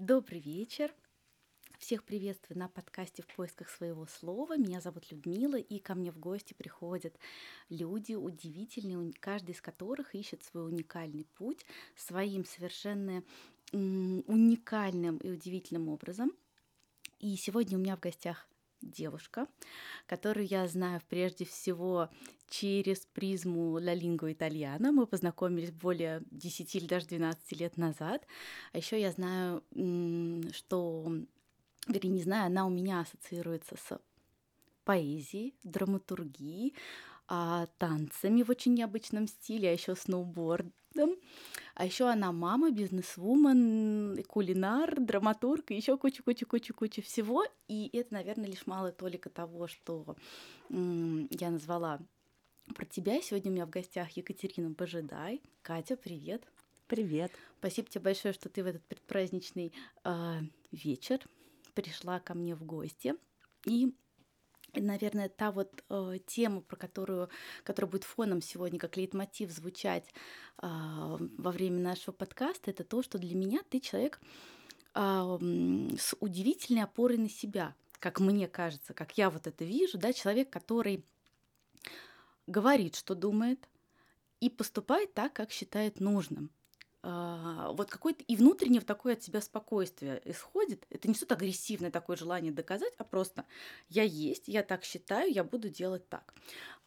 Добрый вечер. Всех приветствую на подкасте «В поисках своего слова». Меня зовут Людмила, и ко мне в гости приходят люди удивительные, каждый из которых ищет свой уникальный путь своим совершенно уникальным и удивительным образом. И сегодня у меня в гостях девушка, которую я знаю прежде всего через призму La Lingua Italiana. Мы познакомились более 10 или даже 12 лет назад. А еще я знаю, что, вернее, не знаю, она у меня ассоциируется с поэзией, драматургией, а, танцами в очень необычном стиле, а еще сноубордом. А еще она мама, бизнесвумен, кулинар, драматург, и еще куча-куча-куча-куча всего. И это, наверное, лишь малая толика того, что я назвала про тебя. Сегодня у меня в гостях Екатерина Божидай. Катя, привет. Привет. Спасибо тебе большое, что ты в этот предпраздничный э, вечер пришла ко мне в гости. И наверное, та вот э, тема, про которую, которая будет фоном сегодня, как лейтмотив звучать э, во время нашего подкаста, это то, что для меня ты человек э, с удивительной опорой на себя, как мне кажется, как я вот это вижу, да, человек, который говорит, что думает, и поступает так, как считает нужным. А, вот какое-то и внутреннее такое от себя спокойствие исходит. Это не что-то агрессивное такое желание доказать, а просто я есть, я так считаю, я буду делать так.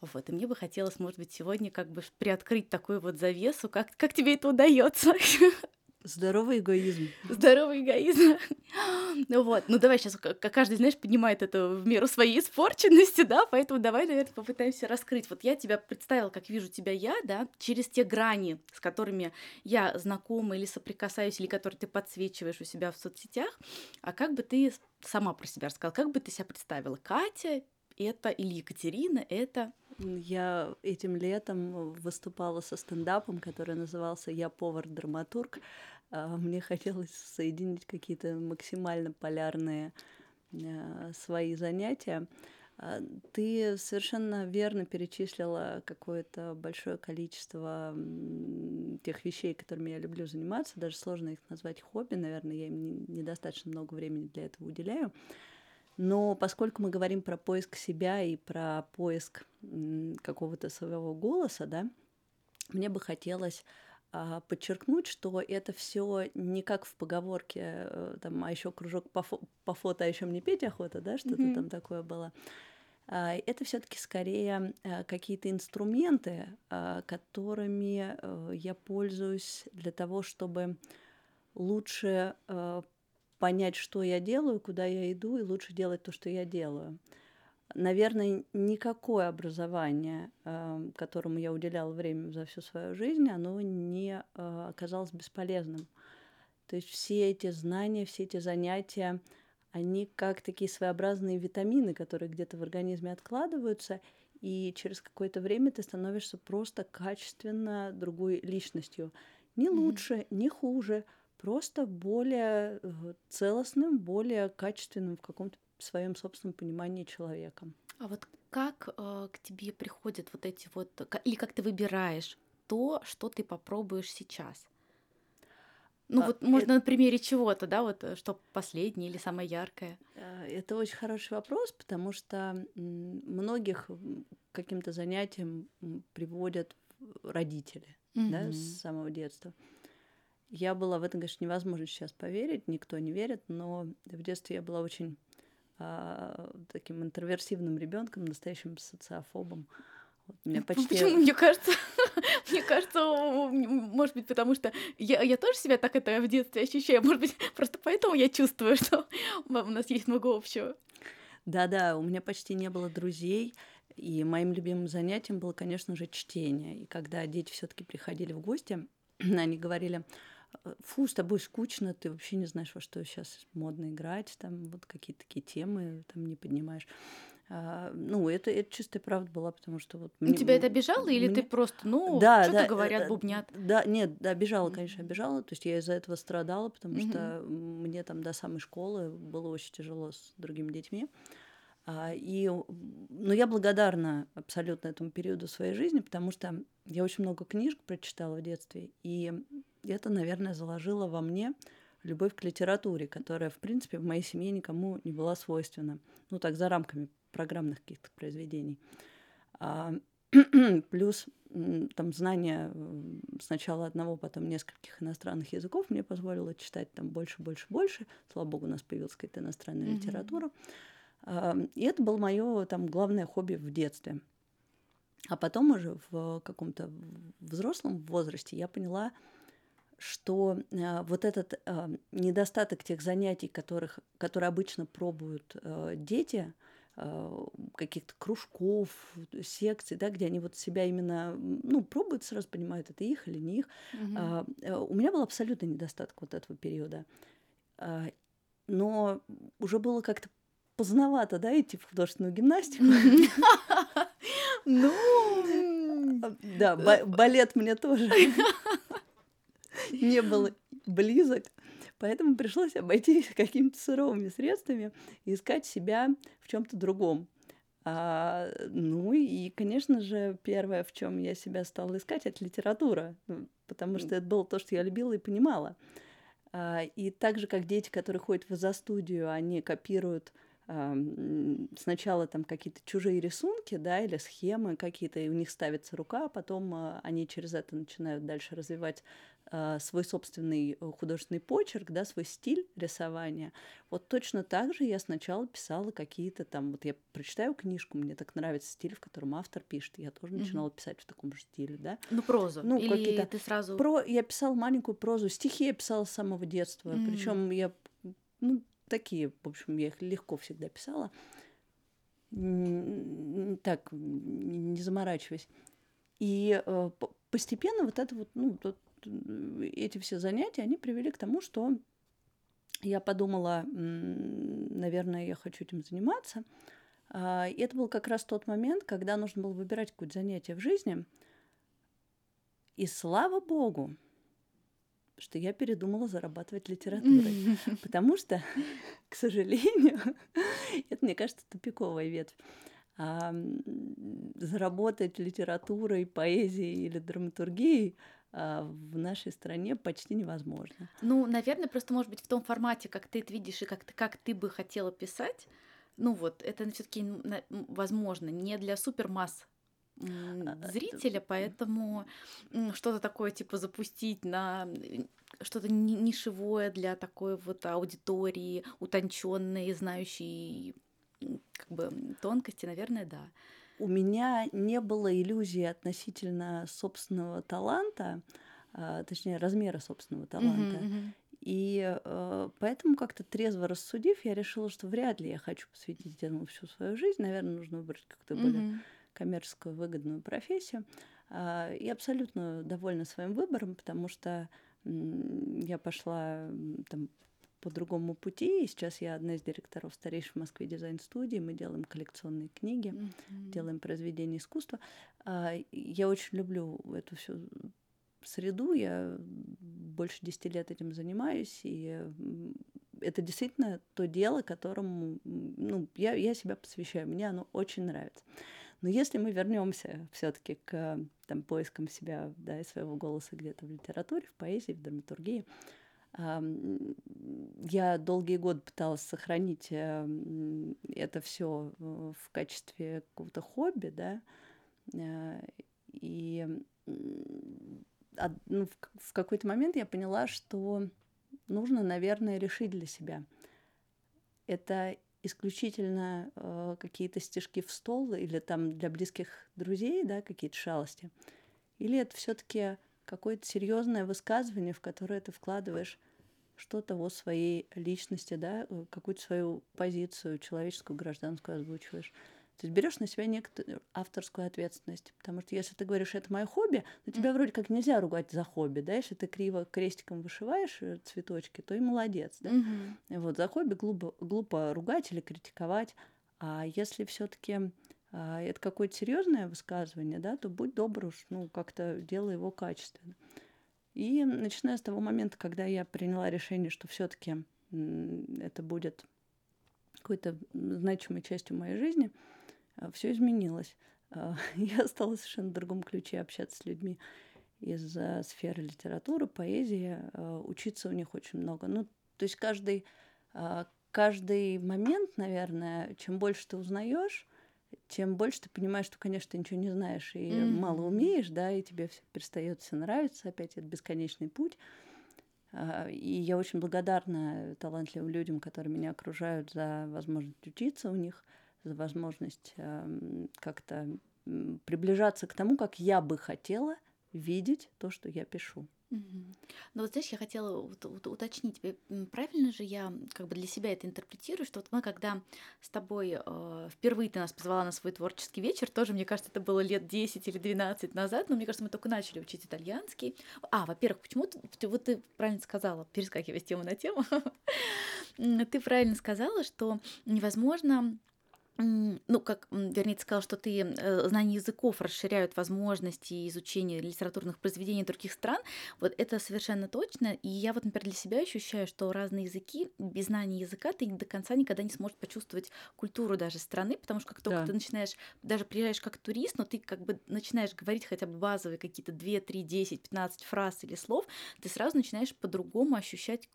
Вот, и мне бы хотелось, может быть, сегодня как бы приоткрыть такую вот завесу, как, как тебе это удается. Здоровый эгоизм. Здоровый эгоизм. Ну вот, ну давай сейчас, как каждый, знаешь, понимает это в меру своей испорченности, да, поэтому давай, наверное, попытаемся раскрыть. Вот я тебя представила, как вижу тебя я, да, через те грани, с которыми я знакома или соприкасаюсь, или которые ты подсвечиваешь у себя в соцсетях, а как бы ты сама про себя рассказала, как бы ты себя представила? Катя это или Екатерина это я этим летом выступала со стендапом, который назывался «Я повар-драматург». А, мне хотелось соединить какие-то максимально полярные а, свои занятия. А, ты совершенно верно перечислила какое-то большое количество тех вещей, которыми я люблю заниматься. Даже сложно их назвать хобби, наверное, я им недостаточно много времени для этого уделяю. Но поскольку мы говорим про поиск себя и про поиск какого-то своего голоса, да, мне бы хотелось подчеркнуть, что это все не как в поговорке, э, там, а еще кружок по, фо- по фото, а еще мне петь охота, да, что-то mm-hmm. там такое было. А, это все-таки скорее а, какие-то инструменты, а, которыми а, я пользуюсь для того, чтобы лучше а, понять, что я делаю, куда я иду, и лучше делать то, что я делаю. Наверное, никакое образование, э, которому я уделяла время за всю свою жизнь, оно не э, оказалось бесполезным. То есть все эти знания, все эти занятия, они как такие своеобразные витамины, которые где-то в организме откладываются, и через какое-то время ты становишься просто качественно другой личностью. Не лучше, mm-hmm. не хуже, просто более э, целостным, более качественным в каком-то своем собственном понимании человеком. А вот как э, к тебе приходят вот эти вот, или как ты выбираешь то, что ты попробуешь сейчас? Ну а, вот можно это... на примере чего-то, да, вот э, что последнее или самое яркое. Э, это очень хороший вопрос, потому что многих каким-то занятиям приводят родители, mm-hmm. да, с самого детства. Я была в этом, конечно, невозможно сейчас поверить, никто не верит, но в детстве я была очень таким интроверсивным ребенком, настоящим социофобом. Вот, меня почти... Почему? Мне кажется, мне кажется, может быть, потому что я, я тоже себя так это в детстве ощущаю. Может быть, просто поэтому я чувствую, что у нас есть много общего. Да-да, у меня почти не было друзей, и моим любимым занятием было, конечно же, чтение. И когда дети все-таки приходили в гости, они говорили, фу, с тобой скучно, ты вообще не знаешь, во что сейчас модно играть, там вот какие-то такие темы там не поднимаешь. А, ну, это, это чистая правда была, потому что вот... Мне, Тебя это обижало или мне... ты просто, ну, да, что-то да, говорят, э, бубнят? Да, нет, да, обижала, конечно, обижала, то есть я из-за этого страдала, потому mm-hmm. что мне там до самой школы было очень тяжело с другими детьми. А, и, ну, я благодарна абсолютно этому периоду своей жизни, потому что я очень много книжек прочитала в детстве, и это, наверное, заложило во мне любовь к литературе, которая, в принципе, в моей семье никому не была свойственна. Ну, так, за рамками программных каких-то произведений. А, плюс там знание сначала одного, потом нескольких иностранных языков мне позволило читать там больше, больше, больше. Слава богу, у нас появилась какая-то иностранная mm-hmm. литература. А, и это было мое там главное хобби в детстве. А потом уже в каком-то взрослом возрасте я поняла, что э, вот этот э, недостаток тех занятий, которых, которые обычно пробуют э, дети, каких-то кружков, секций, да, где они вот себя именно, ну, пробуют, сразу понимают, это их или не их. Mm-hmm. Э, у меня был абсолютно недостаток вот этого периода. Э, но уже было как-то поздновато, да, идти в художественную гимнастику. Ну, да, балет мне тоже не был близок. Поэтому пришлось обойтись какими-то суровыми средствами и искать себя в чем-то другом. А, ну и, конечно же, первое, в чем я себя стала искать, это литература, ну, потому что это было то, что я любила и понимала. А, и так же, как дети, которые ходят в изо-студию, они копируют сначала там какие-то чужие рисунки, да, или схемы какие-то, и у них ставится рука, а потом а, они через это начинают дальше развивать а, свой собственный э, художественный почерк, да, свой стиль рисования. Вот точно так же я сначала писала какие-то там, вот я прочитаю книжку, мне так нравится стиль, в котором автор пишет, я тоже начинала mm-hmm. писать в таком же стиле, да. Ну прозу. Ну или ты сразу. Про, я писала маленькую прозу, стихи я писала с самого детства, mm-hmm. причем я ну такие, в общем, я их легко всегда писала. Так, не заморачиваясь. И э, постепенно вот это вот, ну, вот эти все занятия, они привели к тому, что я подумала, наверное, я хочу этим заниматься. А, и это был как раз тот момент, когда нужно было выбирать какое-то занятие в жизни. И слава богу, что я передумала зарабатывать литературой. Потому что, к сожалению, это, мне кажется, тупиковая ветвь. А, заработать литературой, поэзией или драматургией в нашей стране почти невозможно. Ну, наверное, просто, может быть, в том формате, как ты это видишь и как ты, как ты бы хотела писать, ну вот, это все-таки возможно не для супермасс а, зрителя, поэтому что-то такое типа запустить на что-то нишевое для такой вот аудитории, утонченной, знающей как бы тонкости, наверное, да. У меня не было иллюзии относительно собственного таланта, а, точнее размера собственного таланта. Uh-huh, uh-huh. И э, поэтому как-то трезво рассудив, я решила, что вряд ли я хочу посвятить этому всю свою жизнь. Наверное, нужно выбрать как-то uh-huh. более коммерческую выгодную профессию. А, и абсолютно довольна своим выбором, потому что я пошла там по другому пути, и сейчас я одна из директоров старейшей в Москве дизайн-студии, мы делаем коллекционные книги, mm-hmm. делаем произведения искусства. А, я очень люблю эту всю среду, я больше десяти лет этим занимаюсь, и это действительно то дело, которому ну, я, я себя посвящаю, мне оно очень нравится. Но если мы вернемся все-таки к там, поискам себя да, и своего голоса где-то в литературе, в поэзии, в драматургии, я долгие годы пыталась сохранить эм, это все в качестве какого-то хобби, да, э, и ну, в какой-то момент я поняла, что нужно, наверное, решить для себя. Это исключительно э, какие-то стежки в стол или там для близких друзей, да, какие-то шалости? Или это все-таки какое-то серьезное высказывание, в которое ты вкладываешь что-то о своей личности, да, э, какую-то свою позицию человеческую, гражданскую озвучиваешь? То есть берешь на себя некоторую авторскую ответственность. Потому что если ты говоришь, это мое хобби, но тебя вроде как нельзя ругать за хобби, да, если ты криво крестиком вышиваешь э, цветочки, то и молодец, да. Mm-hmm. Вот за хобби глупо, глупо ругать или критиковать. А если все-таки а, это какое-то серьезное высказывание, да, то будь добр уж, ну, как-то делай его качественно. И начиная с того момента, когда я приняла решение, что все-таки это будет какой-то значимой частью моей жизни, а, все изменилось. А, я стала совершенно в другом ключе общаться с людьми. из сферы литературы, поэзии, учиться у них очень много. Ну, то есть каждый, каждый момент, наверное, чем больше ты узнаешь, тем больше ты понимаешь, что, конечно, ты ничего не знаешь и mm-hmm. мало умеешь, да, и тебе все перестает все нравиться, опять это бесконечный путь. А, и я очень благодарна талантливым людям, которые меня окружают, за возможность учиться у них, за возможность как-то приближаться к тому, как я бы хотела видеть то, что я пишу. Ну вот знаешь, я хотела вот- вот уточнить, э, правильно же я как бы для себя это интерпретирую, что вот мы когда с тобой э, впервые ты нас позвала на свой творческий вечер, тоже, мне кажется, это было лет 10 или 12 назад, но мне кажется, мы только начали учить итальянский. А, во-первых, почему ты, вот ты правильно сказала, перескакивая с темы на тему, ты правильно сказала, что невозможно ну, как, вернее, ты сказал, что ты э, знания языков расширяют возможности изучения литературных произведений других стран. Вот это совершенно точно. И я вот, например, для себя ощущаю, что разные языки, без знания языка ты до конца никогда не сможешь почувствовать культуру даже страны, потому что как только да. ты начинаешь, даже приезжаешь как турист, но ты как бы начинаешь говорить хотя бы базовые какие-то 2, 3, 10, 15 фраз или слов, ты сразу начинаешь по-другому ощущать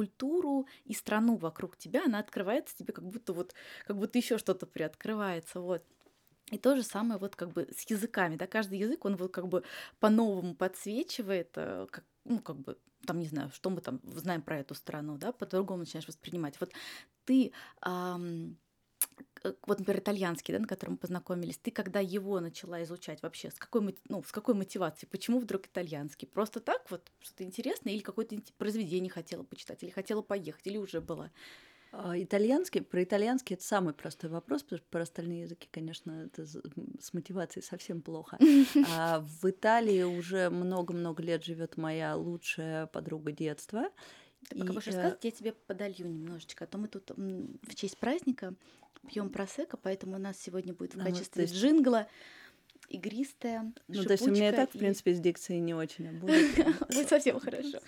культуру и страну вокруг тебя, она открывается тебе как будто вот, как будто еще что-то приоткрывается, вот. И то же самое вот как бы с языками, да, каждый язык, он вот как бы по-новому подсвечивает, э, как, ну, как бы, там, не знаю, что мы там знаем про эту страну, да, по-другому начинаешь воспринимать. Вот ты эм, вот, например, итальянский, да, на котором мы познакомились, ты когда его начала изучать вообще, с какой, ну, с какой мотивацией, почему вдруг итальянский? Просто так вот, что-то интересное, или какое-то произведение хотела почитать, или хотела поехать, или уже была? А, итальянский, про итальянский это самый простой вопрос, потому что про остальные языки, конечно, это с мотивацией совсем плохо. А в Италии уже много-много лет живет моя лучшая подруга детства. Ты пока будешь рассказывать, я тебе подолью немножечко. А то мы тут в честь праздника пьем просека, поэтому у нас сегодня будет в ну, качестве есть... джингла игристая Ну, то есть у меня и так, в принципе, с дикцией не очень, а будет... Совсем хорошо.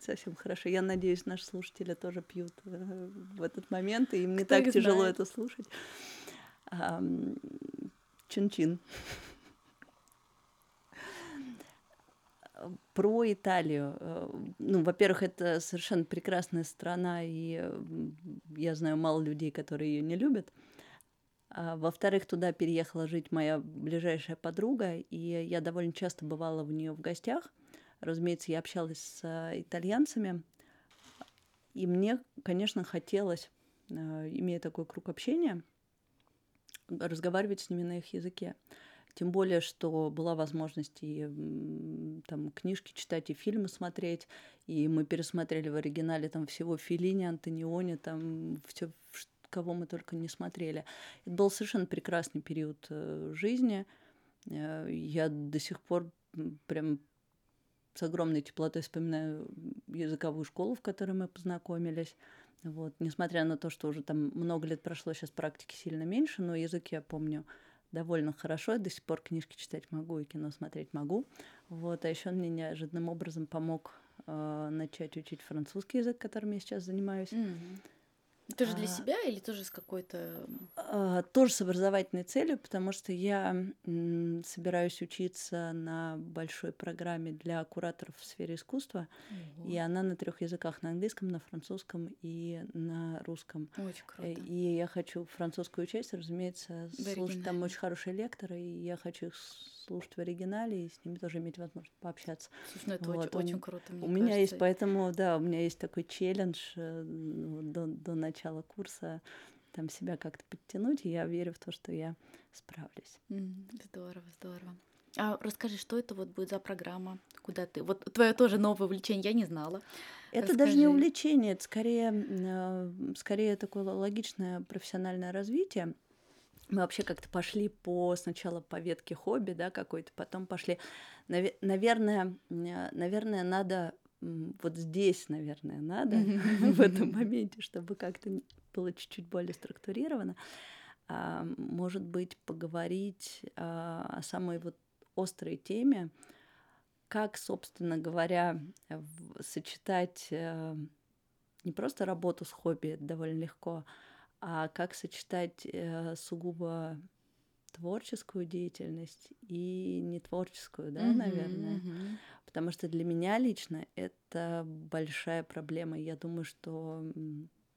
Совсем хорошо. Я надеюсь, наши слушатели тоже пьют э, в этот момент, и им не так тяжело это слушать. Чин-чин. про Италию. Э, ну, во-первых, это совершенно прекрасная страна, и я знаю мало людей, которые ее не любят. А, во-вторых, туда переехала жить моя ближайшая подруга, и я довольно часто бывала в нее в гостях. Разумеется, я общалась с э, итальянцами, и мне, конечно, хотелось, э, имея такой круг общения, разговаривать с ними на их языке. Тем более, что была возможность и там книжки читать, и фильмы смотреть. И мы пересмотрели в оригинале там всего Филини, Антониони, там все, кого мы только не смотрели. Это был совершенно прекрасный период э, жизни. Э, я до сих пор прям с огромной теплотой вспоминаю языковую школу, в которой мы познакомились. Вот. Несмотря на то, что уже там много лет прошло, сейчас практики сильно меньше, но язык я помню довольно хорошо. Я до сих пор книжки читать могу и кино смотреть могу. Вот. А еще он мне неожиданным образом помог э, начать учить французский язык, которым я сейчас занимаюсь. Mm-hmm. Тоже для а, себя или тоже с какой-то... А, тоже с образовательной целью, потому что я собираюсь учиться на большой программе для кураторов в сфере искусства, Ого. и она на трех языках, на английском, на французском и на русском. Очень круто. И я хочу французскую часть, разумеется, слушать там очень хорошие лекторы, и я хочу их слушать в оригинале и с ними тоже иметь возможность пообщаться. Слушай, ну это вот. очень, очень круто. Мне у кажется. меня есть, поэтому, да, у меня есть такой челлендж э, до, до начала курса там себя как-то подтянуть, и я верю в то, что я справлюсь. Здорово, здорово. А расскажи, что это вот будет за программа? Куда ты? Вот твое тоже новое увлечение, я не знала. Это Расскажи. даже не увлечение, это скорее, э, скорее такое логичное профессиональное развитие мы вообще как-то пошли по сначала по ветке хобби, да, какой-то, потом пошли. Наверное, наверное, надо вот здесь, наверное, надо в этом моменте, чтобы как-то было чуть-чуть более структурировано. А, может быть, поговорить а, о самой вот острой теме, как, собственно говоря, сочетать э, не просто работу с хобби, это довольно легко, а как сочетать э, сугубо творческую деятельность и нетворческую, да, наверное. Потому что для меня лично это большая проблема. Я думаю, что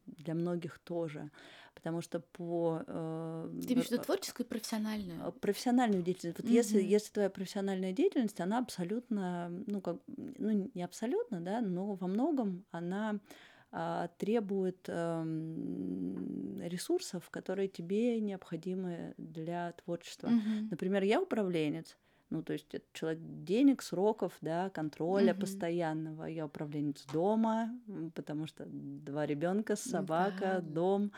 для многих тоже. Потому что по... Э, Ты имеешь в виду творческую и профессиональную? Э, профессиональную деятельность. Вот mm-hmm. если, если твоя профессиональная деятельность, она абсолютно, ну, как, ну, не абсолютно, да, но во многом она а, требует а, ресурсов, которые тебе необходимы для творчества. Mm-hmm. Например, я управленец, ну, то есть это человек денег, сроков, да, контроля mm-hmm. постоянного. Я управленец дома, потому что два ребенка, собака, mm-hmm. дом.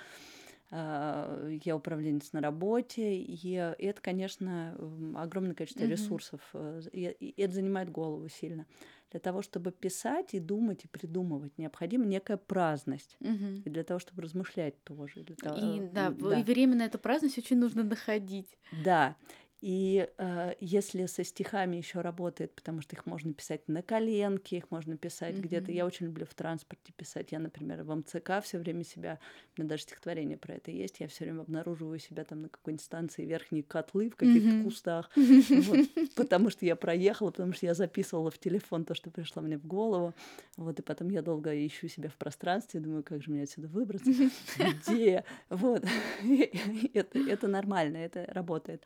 А, я управленец на работе, и это, конечно, огромное количество mm-hmm. ресурсов, э, и это занимает голову сильно. Для того, чтобы писать и думать и придумывать, необходима некая праздность. Угу. И для того, чтобы размышлять тоже. Для того, и, да, да, и временно эту праздность очень нужно находить. Да. И э, если со стихами еще работает, потому что их можно писать на коленке, их можно писать mm-hmm. где-то. Я очень люблю в транспорте писать. Я, например, в МЦК все время себя, у меня даже стихотворение про это есть, я все время обнаруживаю себя там на какой-нибудь станции верхние котлы в каких-то mm-hmm. кустах, вот, потому что я проехала, потому что я записывала в телефон то, что пришло мне в голову. Вот, и потом я долго ищу себя в пространстве, думаю, как же мне отсюда выбраться, где, вот. это, это нормально, это работает.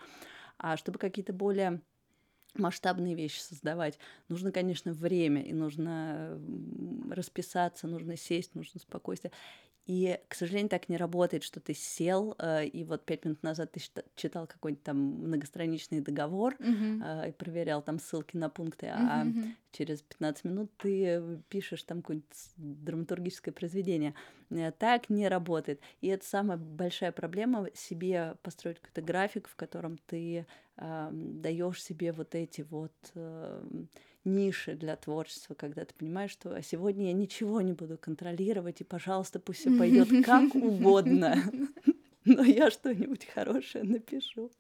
А чтобы какие-то более масштабные вещи создавать, нужно, конечно, время, и нужно расписаться, нужно сесть, нужно спокойствие. И, к сожалению, так не работает, что ты сел, э, и вот пять минут назад ты читал какой-нибудь там многостраничный договор э, и проверял там ссылки на пункты, а uh-huh. через 15 минут ты пишешь там какое-нибудь драматургическое произведение. Э, так не работает. И это самая большая проблема себе построить какой-то график, в котором ты э, даешь себе вот эти вот э, ниши для творчества, когда ты понимаешь, что а сегодня я ничего не буду контролировать, и, пожалуйста, пусть все пойдет как угодно. Но я что-нибудь хорошее напишу.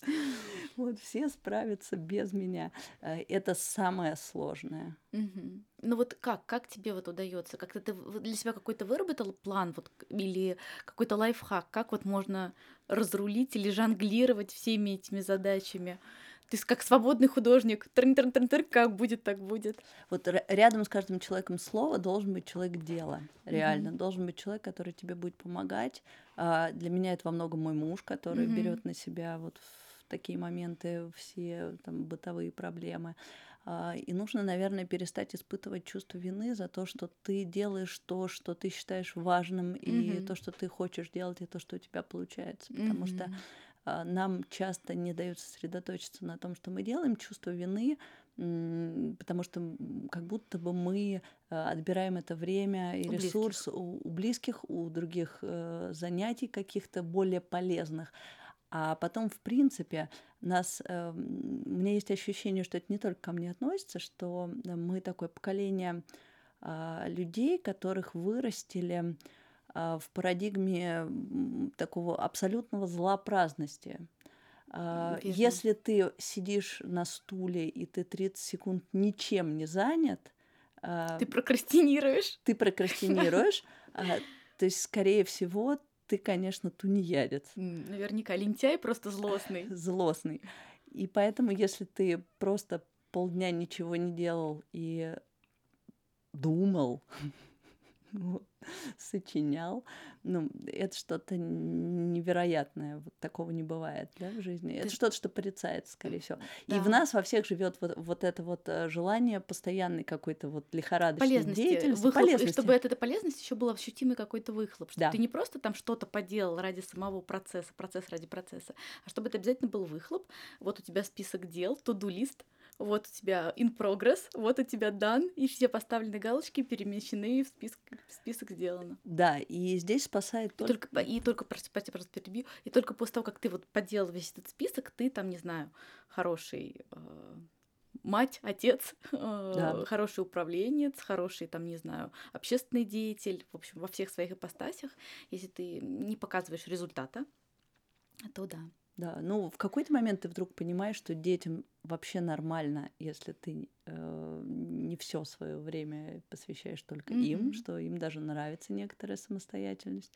Вот все справятся без меня. Э, это самое сложное. Ну вот как, как тебе вот удается? Как-то ты для себя какой-то выработал план вот, или какой-то лайфхак? Как вот можно разрулить или жонглировать всеми этими задачами? Есть как свободный художник, трын -трын -трын -трын, как будет, так будет. Вот рядом с каждым человеком слова должен быть человек дела, реально. Mm-hmm. Должен быть человек, который тебе будет помогать. А, для меня это во многом мой муж, который mm-hmm. берет на себя вот в такие моменты все там бытовые проблемы. А, и нужно, наверное, перестать испытывать чувство вины за то, что ты делаешь то, что ты считаешь важным, mm-hmm. и то, что ты хочешь делать, и то, что у тебя получается. Потому mm-hmm. что нам часто не дают сосредоточиться на том, что мы делаем, чувство вины, потому что как будто бы мы а, отбираем это время и у ресурс близких. У, у близких, у других э, занятий каких-то более полезных. А потом, в принципе, нас, э, у меня есть ощущение, что это не только ко мне относится, что мы такое поколение э, людей, которых вырастили а, в парадигме такого абсолютного злообразности. А, Верно. Если ты сидишь на стуле и ты 30 секунд ничем не занят, а, ты прокрастинируешь. Ты прокрастинируешь. То есть, скорее всего, ты, конечно, тунеядец. Наверняка лентяй просто злостный. Злостный. И поэтому, если ты просто полдня ничего не делал и думал, сочинял. Ну, это что-то невероятное. Вот такого не бывает да, в жизни. Это что-то, что порицается, скорее всего. Да. И в нас во всех живет вот, вот это вот э, желание постоянной какой-то вот лихорадочной полезности, деятельности. Выхлоп, полезности. И чтобы эта полезность еще была ощутимый какой-то выхлоп. Чтобы да. ты не просто там что-то поделал ради самого процесса, процесс ради процесса, а чтобы это обязательно был выхлоп. Вот у тебя список дел, туду-лист, вот у тебя in progress, вот у тебя done, и все поставлены галочки перемещены в список, в список сделано. Да, и здесь спасает только... И только, и только простите, просто перебью, и только после того, как ты вот поделал весь этот список, ты там, не знаю, хороший э, мать, отец, э, да. хороший управленец, хороший, там, не знаю, общественный деятель, в общем, во всех своих ипостасях. Если ты не показываешь результата, то да. Да, ну в какой-то момент ты вдруг понимаешь, что детям вообще нормально, если ты э, не все свое время посвящаешь только mm-hmm. им, что им даже нравится некоторая самостоятельность.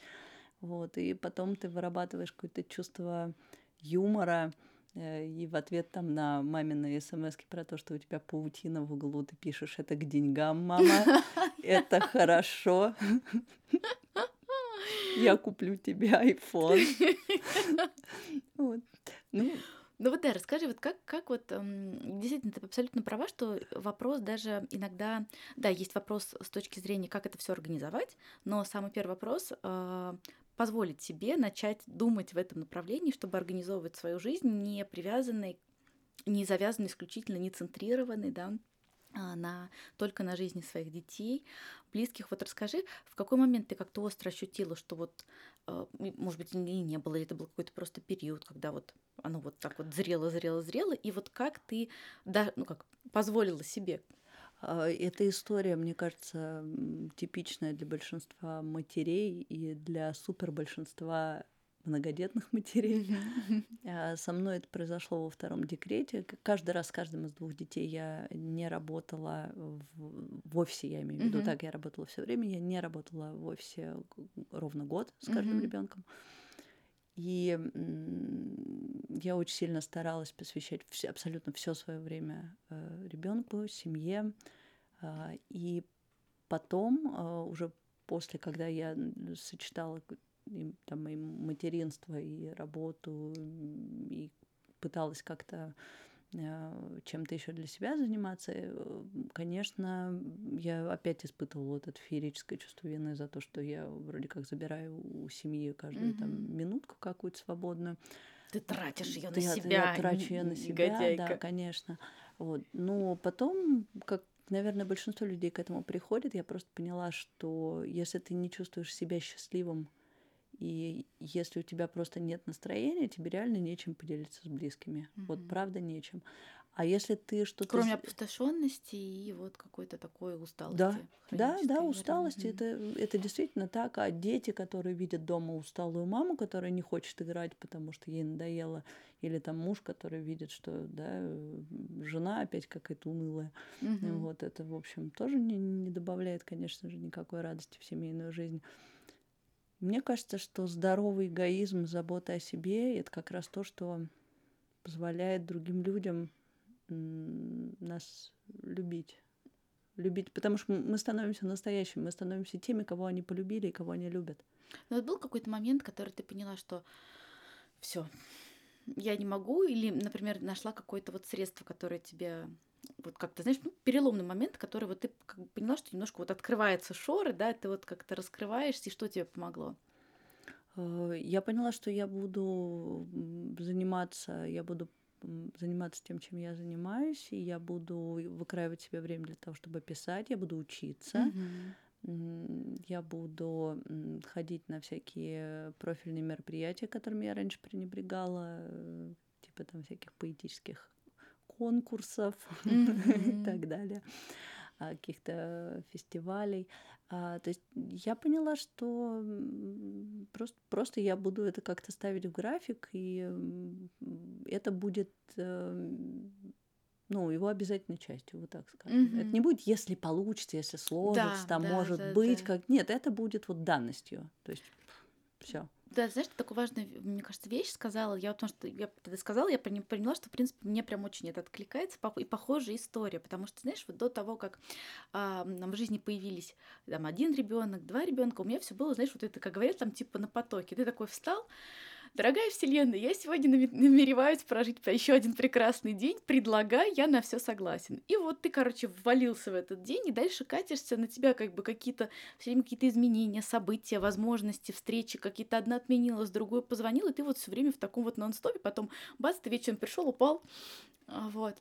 Вот, и потом ты вырабатываешь какое-то чувство юмора, Э, и в ответ там на мамины смс про то, что у тебя паутина в углу, ты пишешь это к деньгам, мама. Это хорошо. Я куплю тебе iPhone. Вот. Ну, ну вот да, расскажи, вот как, как вот, эм, действительно, ты абсолютно права, что вопрос даже иногда, да, есть вопрос с точки зрения, как это все организовать, но самый первый вопрос э, позволить себе начать думать в этом направлении, чтобы организовывать свою жизнь, не привязанной, не завязанной исключительно, не центрированной, да, на, только на жизни своих детей, близких. Вот расскажи, в какой момент ты как-то остро ощутила, что вот, э, может быть, и не было, или это был какой-то просто период, когда вот оно вот так вот зрело, зрело, зрело, и вот как ты, да, ну как, позволила себе а, эта история, мне кажется, типичная для большинства матерей и для супер большинства многодетных матерей. Mm-hmm. Со мной это произошло во втором декрете. Каждый раз с каждым из двух детей я не работала в, в офисе, я имею в виду, mm-hmm. так я работала все время, я не работала в офисе ровно год с каждым mm-hmm. ребенком. И я очень сильно старалась посвящать все, абсолютно все свое время э, ребенку, семье. Э, и потом, э, уже после, когда я сочетала и, там, и материнство, и работу, и пыталась как-то э, чем-то еще для себя заниматься, э, конечно, я опять испытывала вот это феерическое чувство вины за то, что я вроде как забираю у семьи каждую mm-hmm. там минутку какую-то свободную. Ты тратишь ее на я, себя. Я трачу ее на себя, негодяйка. да, конечно. Вот. Но потом, как наверное, большинство людей к этому приходит, я просто поняла, что если ты не чувствуешь себя счастливым и если у тебя просто нет настроения, тебе реально нечем поделиться с близкими. Mm-hmm. Вот правда нечем. А если ты что-то... Кроме опустошенности и вот какой-то такой усталости. Да, да, да, усталости. Это, это действительно так. А дети, которые видят дома усталую маму, которая не хочет играть, потому что ей надоело, или там муж, который видит, что да, жена опять какая-то унылая. Угу. Вот это, в общем, тоже не, не добавляет, конечно же, никакой радости в семейную жизнь. Мне кажется, что здоровый эгоизм, забота о себе — это как раз то, что позволяет другим людям нас любить. Любить, потому что мы становимся настоящими, мы становимся теми, кого они полюбили и кого они любят. Но вот был какой-то момент, который ты поняла, что все, я не могу, или, например, нашла какое-то вот средство, которое тебе вот как-то, знаешь, ну, переломный момент, который вот ты как бы поняла, что немножко вот открывается шоры, да, ты вот как-то раскрываешься, и что тебе помогло? Э, я поняла, что я буду заниматься, я буду заниматься тем, чем я занимаюсь, и я буду выкраивать себе время для того, чтобы писать, я буду учиться, mm-hmm. я буду ходить на всякие профильные мероприятия, которыми я раньше пренебрегала, э, типа там всяких поэтических конкурсов mm-hmm. и так далее, а, каких-то фестивалей. А, то есть я поняла, что просто, просто я буду это как-то ставить в график, и это будет эм, ну, его обязательной частью, вот так скажем. Mm-hmm. Это не будет, если получится, если сложится, да, там да, может да, быть, да. как. Нет, это будет вот данностью. То есть все. Да, знаешь, ты такую важную, мне кажется, вещь сказала. Я потому что я тогда сказала, я поняла, что, в принципе, мне прям очень это откликается. И похожая история, потому что, знаешь, вот до того, как а, нам в жизни появились там один ребенок, два ребенка, у меня все было, знаешь, вот это, как говорят, там типа на потоке. Ты такой встал, Дорогая Вселенная, я сегодня намереваюсь прожить еще один прекрасный день, предлагай, я на все согласен. И вот ты, короче, ввалился в этот день, и дальше катишься, на тебя как бы какие-то все время какие-то изменения, события, возможности, встречи, какие-то одна отменилась, другую позвонила, и ты вот все время в таком вот нон-стопе, потом бац, ты вечером пришел, упал, а, вот.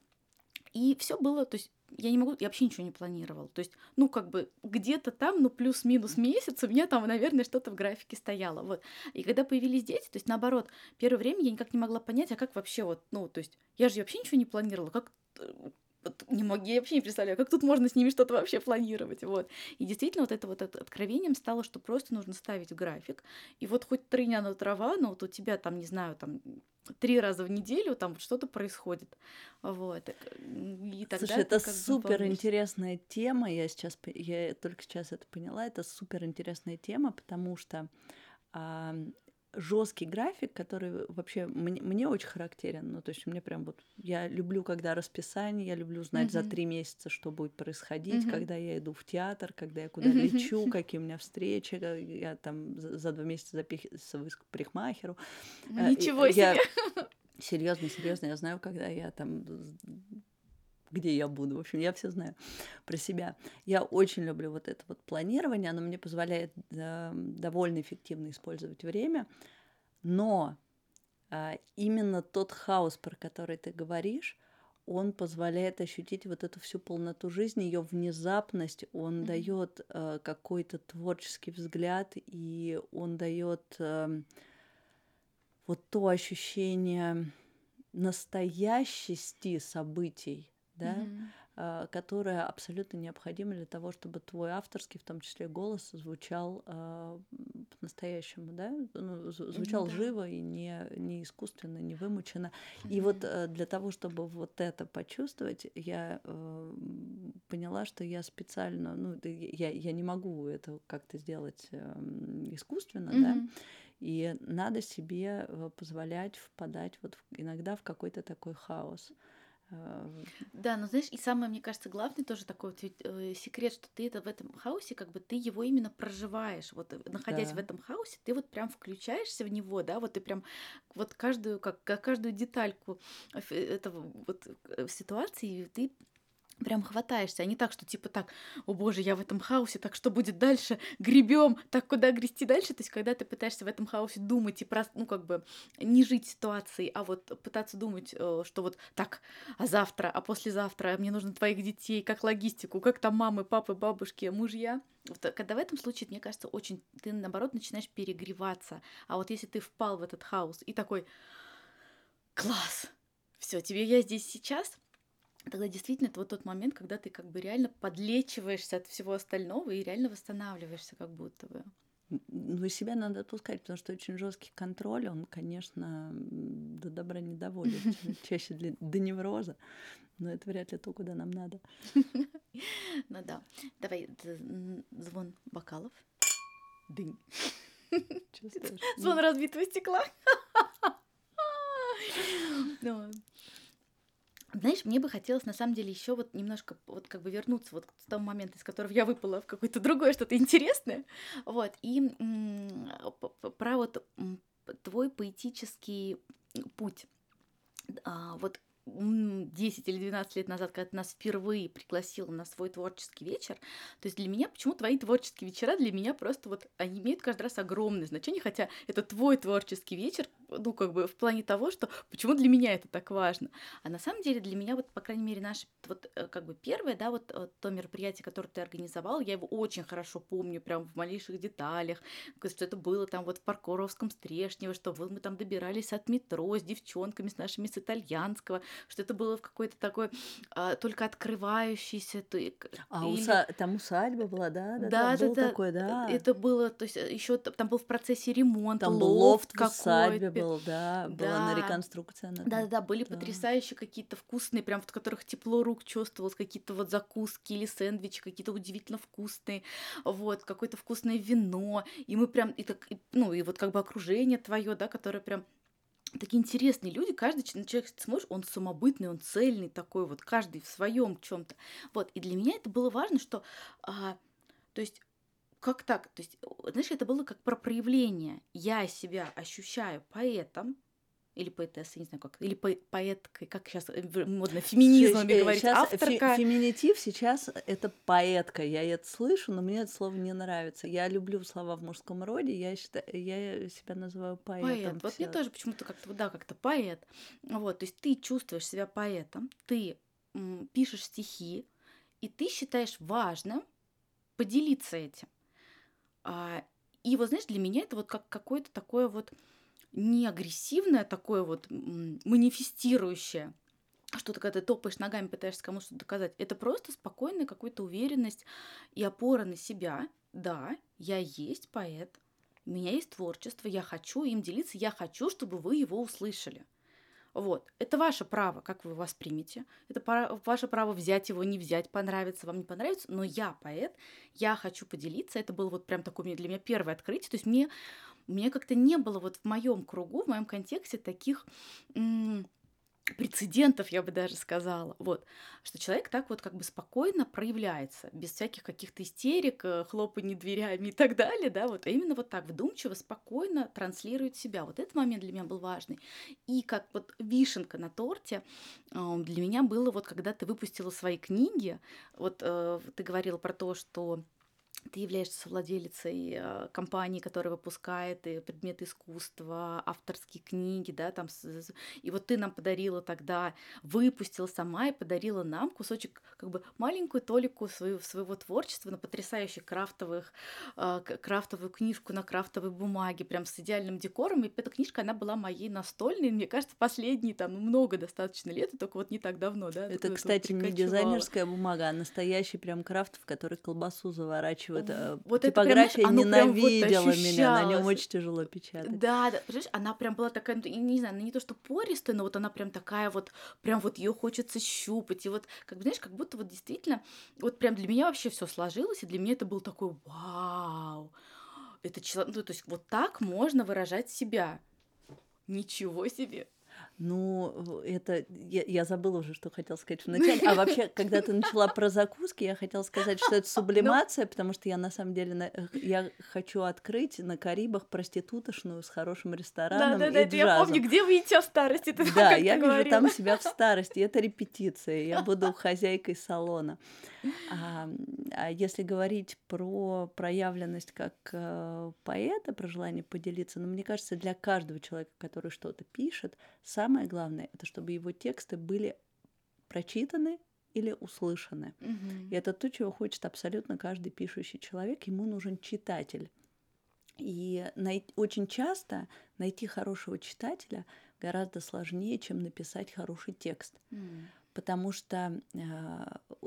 И все было, то есть я не могу, я вообще ничего не планировала. То есть, ну, как бы где-то там, ну, плюс-минус месяц у меня там, наверное, что-то в графике стояло. Вот. И когда появились дети, то есть, наоборот, первое время я никак не могла понять, а как вообще вот, ну, то есть, я же вообще ничего не планировала, как не могу, я вообще не представляю, как тут можно с ними что-то вообще планировать, вот. И действительно вот это вот откровением стало, что просто нужно ставить график, и вот хоть трыня на трава, но вот у тебя там, не знаю, там три раза в неделю там что-то происходит. Вот. И тогда Слушай, это супер интересная тема. Я сейчас, я только сейчас это поняла. Это супер интересная тема, потому что а, жесткий график, который вообще мне, мне очень характерен. Ну, то есть мне прям вот я люблю, когда расписание, я люблю знать mm-hmm. за три месяца, что будет происходить, mm-hmm. когда я иду в театр, когда я куда mm-hmm. лечу, какие у меня встречи, я там за, два месяца записываюсь к парикмахеру. Э, Ничего себе! Серьезно, серьезно, я знаю, когда я там где я буду. В общем, я все знаю про себя. Я очень люблю вот это вот планирование, оно мне позволяет э, довольно эффективно использовать время, но э, именно тот хаос, про который ты говоришь, он позволяет ощутить вот эту всю полноту жизни, ее внезапность, он mm-hmm. дает э, какой-то творческий взгляд, и он дает э, вот то ощущение настоящести событий, да, mm-hmm. которая абсолютно необходима для того, чтобы твой авторский, в том числе голос, звучал э, по-настоящему, да, ну, звучал mm-hmm. живо и не, не искусственно, не вымученно. Mm-hmm. И вот э, для того, чтобы вот это почувствовать, я э, поняла, что я специально, ну, я, я не могу это как-то сделать э, искусственно, mm-hmm. да, и надо себе э, позволять впадать вот иногда в какой-то такой хаос. Да, но знаешь, и самое, мне кажется, главный тоже такой вот э, секрет, что ты это в этом хаосе, как бы ты его именно проживаешь. Вот э, находясь да. в этом хаосе, ты вот прям включаешься в него, да, вот ты прям вот каждую, как, как каждую детальку э, этого вот ситуации ты прям хватаешься, а не так, что типа так, о боже, я в этом хаосе, так что будет дальше, гребем, так куда грести дальше, то есть когда ты пытаешься в этом хаосе думать и просто, ну как бы не жить ситуацией, а вот пытаться думать, э, что вот так, а завтра, а послезавтра мне нужно твоих детей, как логистику, как там мамы, папы, бабушки, мужья, вот, когда в этом случае, мне кажется, очень ты наоборот начинаешь перегреваться, а вот если ты впал в этот хаос и такой, класс, все, тебе я здесь сейчас, тогда действительно это вот тот момент, когда ты как бы реально подлечиваешься от всего остального и реально восстанавливаешься как будто бы. Ну, и себя надо отпускать, потому что очень жесткий контроль, он, конечно, до добра не доводит, чаще для, до невроза, но это вряд ли то, куда нам надо. Ну да. Давай звон бокалов. Дынь. Звон разбитого стекла. Знаешь, мне бы хотелось на самом деле еще вот немножко вот как бы вернуться вот к тому моменту, из которого я выпала в какое-то другое что-то интересное, вот, и про вот твой поэтический путь. А, вот 10 или 12 лет назад, когда ты нас впервые пригласила на свой творческий вечер, то есть для меня, почему твои творческие вечера для меня просто вот, они имеют каждый раз огромное значение, хотя это твой творческий вечер, ну, как бы в плане того, что почему для меня это так важно. А на самом деле для меня, вот, по крайней мере, наше, вот, э, как бы первое, да, вот э, то мероприятие, которое ты организовал, я его очень хорошо помню, прям в малейших деталях, что это было там вот в Паркоровском Стрешнево, что вот мы там добирались от метро с девчонками, с нашими с итальянского, что это было в какой-то такой а, только открывающийся... То, а или... уса... там усадьба была, да? Да, да, да, да, такой, да. Это было, то есть еще там был в процессе ремонта, там лофт, лофт усадьбе был, да, да. была на реконструкция. Да, да, да, были да. потрясающие какие-то вкусные, прям в которых тепло рук чувствовалось, какие-то вот закуски или сэндвичи, какие-то удивительно вкусные, вот, какое-то вкусное вино, и мы прям, и так, и, ну, и вот как бы окружение твое, да, которое прям такие интересные люди, каждый человек, смотришь, он самобытный, он цельный такой, вот каждый в своем чем-то. Вот, и для меня это было важно, что, а, то есть как так? То есть, знаешь, это было как про проявление. Я себя ощущаю поэтом, или поэтессой, не знаю как, или по поэткой, как сейчас модно феминизмами э, говорить, сейчас авторка. Фе феминитив сейчас это поэтка, я это слышу, но мне это слово не нравится. Я люблю слова в мужском роде, я считаю, я себя называю поэтом. Поэт, вот мне тоже почему-то как-то, да, как-то поэт. Вот, то есть ты чувствуешь себя поэтом, ты пишешь стихи, и ты считаешь важным поделиться этим. А, и вот, знаешь, для меня это вот как какое-то такое вот не агрессивное, такое вот манифестирующее, что-то, когда ты топаешь ногами, пытаешься кому что-то доказать. Это просто спокойная какая-то уверенность и опора на себя. Да, я есть поэт, у меня есть творчество, я хочу им делиться, я хочу, чтобы вы его услышали. Вот. Это ваше право, как вы воспримете. Это ваше право взять его, не взять, понравится вам, не понравится. Но я поэт, я хочу поделиться. Это было вот прям такое для меня первое открытие. То есть мне мне как-то не было вот в моем кругу, в моем контексте таких прецедентов, я бы даже сказала, вот, что человек так вот как бы спокойно проявляется, без всяких каких-то истерик, э, хлопаний дверями и так далее, да, вот, а именно вот так вдумчиво, спокойно транслирует себя. Вот этот момент для меня был важный. И как вот вишенка на торте для меня было вот, когда ты выпустила свои книги, вот э, ты говорила про то, что ты являешься владелицей э, компании, которая выпускает и предметы искусства, авторские книги, да, там, и вот ты нам подарила тогда, выпустила сама и подарила нам кусочек, как бы маленькую толику своего, своего творчества на потрясающих крафтовых, э, крафтовую книжку на крафтовой бумаге, прям с идеальным декором, и эта книжка, она была моей настольной, мне кажется, последние там много достаточно лет, только вот не так давно, да. Это, кстати, не дизайнерская бумага, а настоящий прям крафт, в который колбасу заворачивают вот, э, вот типография прям, ненавидела вот меня, на нем очень тяжело печатать. Да, да, понимаешь, она прям была такая, ну, не знаю, не то что пористая, но вот она прям такая вот, прям вот ее хочется щупать, и вот, как знаешь, как будто вот действительно, вот прям для меня вообще все сложилось, и для меня это был такой, вау, это человек, ну, то есть вот так можно выражать себя. Ничего себе. Ну, это я, я забыла уже, что хотела сказать в начале. А вообще, когда ты начала про закуски, я хотела сказать, что это ну. сублимация, потому что я на самом деле на, я хочу открыть на Карибах проститутошную с хорошим рестораном. Да, да, да, это я помню, где вы идете в старости. Ты да, я вижу там себя в старости. Это репетиция. Я буду хозяйкой салона. А, если говорить про проявленность как э, поэта, про желание поделиться, ну, мне кажется, для каждого человека, который что-то пишет, самое главное это чтобы его тексты были прочитаны или услышаны. Угу. И это то, чего хочет абсолютно каждый пишущий человек. Ему нужен читатель. И най- очень часто найти хорошего читателя гораздо сложнее, чем написать хороший текст. Mm потому что э,